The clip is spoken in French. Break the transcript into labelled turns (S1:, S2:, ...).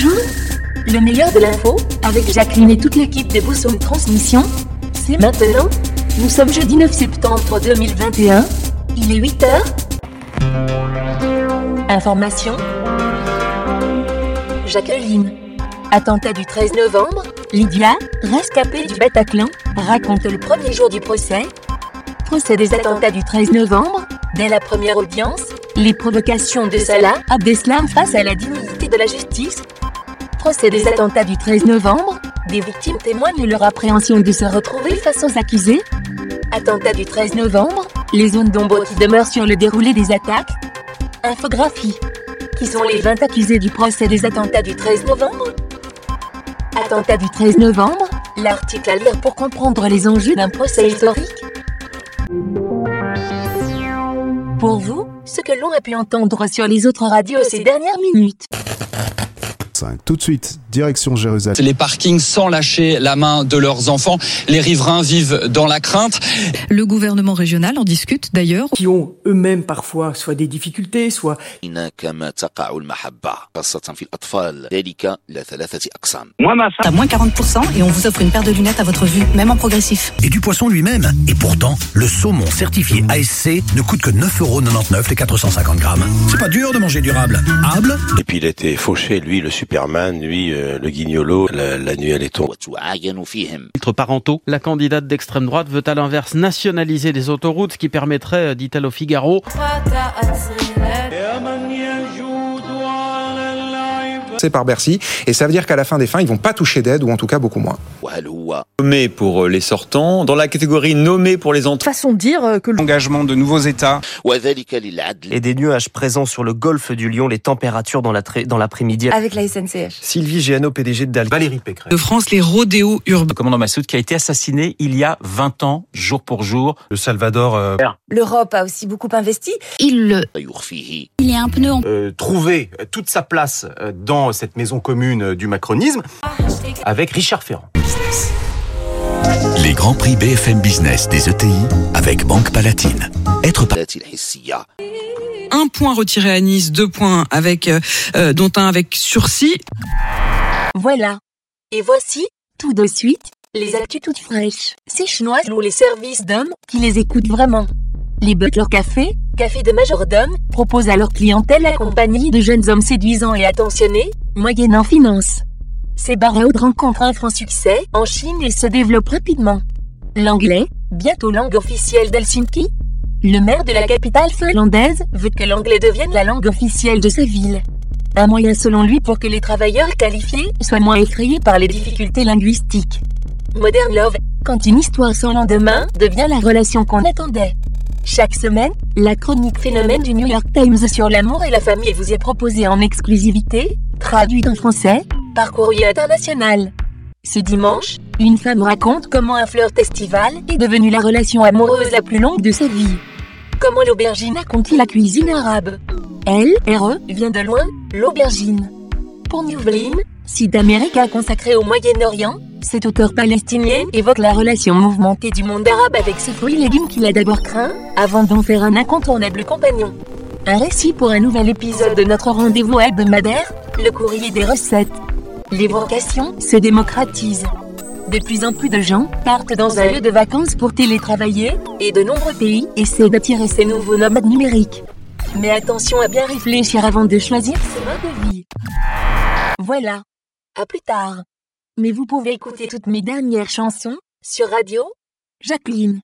S1: Bonjour Le meilleur de l'info, avec Jacqueline et toute l'équipe des Boussoum Transmission, c'est maintenant. Nous sommes jeudi 9 septembre 2021. Il est 8 heures. Information. Jacqueline. Attentat du 13 novembre, Lydia, rescapée du Bataclan, raconte le premier jour du procès. Procès des attentats du 13 novembre, dès la première audience, les provocations de Salah Abdeslam face à la dignité de la justice. Procès des attentats du 13 novembre, des victimes témoignent leur appréhension de se retrouver face aux accusés. Attentat du 13 novembre, les zones d'ombre qui demeurent sur le déroulé des attaques. Infographie. Qui sont les 20 accusés du procès des attentats du 13 novembre? Attentat du 13 novembre, l'article à lire pour comprendre les enjeux d'un procès historique. Pour vous, ce que l'on a pu entendre sur les autres radios ces dernières minutes.
S2: Tout de suite, direction Jérusalem.
S3: Les parkings sans lâcher la main de leurs enfants. Les riverains vivent dans la crainte.
S4: Le gouvernement régional en discute d'ailleurs.
S5: Qui ont eux-mêmes parfois soit des difficultés, soit
S4: à moins 40% et on vous offre une paire de lunettes à votre vue, même en progressif.
S6: Et du poisson lui-même. Et pourtant, le saumon certifié ASC ne coûte que 9,99€ les 450 grammes. C'est pas dur de manger durable. Hable
S7: Et puis il était fauché, lui, le Superman, lui, euh, le guignolo, la, la nuit à laiton.
S8: Filtres parentaux. La candidate d'extrême droite veut à l'inverse nationaliser les autoroutes, ce qui permettrait, euh, dit-elle au Figaro,
S9: C'est par Bercy, et ça veut dire qu'à la fin des fins, ils vont pas toucher d'aide, ou en tout cas beaucoup moins.
S10: Nommé pour les sortants, dans la catégorie nommé pour les entrants.
S4: Façon de dire que
S11: Engagement de nouveaux États.
S12: Et des nuages présents sur le golfe du Lion, les températures dans la tra- dans l'après-midi.
S4: avec la SNCF.
S12: Sylvie Géano, PDG de Dal. Valérie Pécresse.
S4: De France, les rodéos urbains.
S11: Le commandant Massoud qui a été assassiné il y a 20 ans, jour pour jour.
S6: Le Salvador euh,
S4: L'Europe a aussi beaucoup investi. Il, il est un pneu en
S6: euh, trouver toute sa place euh, cette maison commune euh, du macronisme avec Richard Ferrand.
S13: Les grands prix BFM Business des ETI avec Banque Palatine. Être pa-
S4: un point retiré à Nice, deux points avec, euh, dont un avec sursis.
S1: Voilà. Et voici, tout de suite, les actus toutes fraîches. Ces chinoises louent les services d'hommes qui les écoutent vraiment. Les Butler Café, café de majordome, proposent à leur clientèle la compagnie de jeunes hommes séduisants et attentionnés, moyennant finance. Ces haute rencontrent un franc succès en Chine et se développent rapidement. L'anglais, bientôt langue officielle d'Helsinki. Le maire de la capitale finlandaise veut que l'anglais devienne la langue officielle de sa ville. Un moyen selon lui pour que les travailleurs qualifiés soient moins effrayés par les difficultés linguistiques. Modern Love, quand une histoire sans lendemain devient la relation qu'on attendait. Chaque semaine, la chronique phénomène du New York Times sur l'amour et la famille vous est proposée en exclusivité, traduite en français, par courrier international. Ce dimanche, une femme raconte comment un flirt estival est devenu la relation amoureuse la plus longue de sa vie. Comment l'aubergine a conquis la cuisine arabe? Elle, RE, vient de loin, l'aubergine. Pour Newblin, site américain consacré au Moyen-Orient, cet auteur palestinien évoque la relation mouvementée du monde arabe avec ses fruits et légumes qu'il a d'abord craint, avant d'en faire un incontournable compagnon. Un récit pour un nouvel épisode de notre rendez-vous hebdomadaire, le courrier des recettes. Les vocations se démocratisent. De plus en plus de gens partent dans un lieu de vacances pour télétravailler, et de nombreux pays essaient d'attirer ces nouveaux nomades numériques. Mais attention à bien réfléchir avant de choisir ce mode de vie. Voilà. À plus tard. Mais vous pouvez écouter toutes mes dernières chansons sur radio Jacqueline.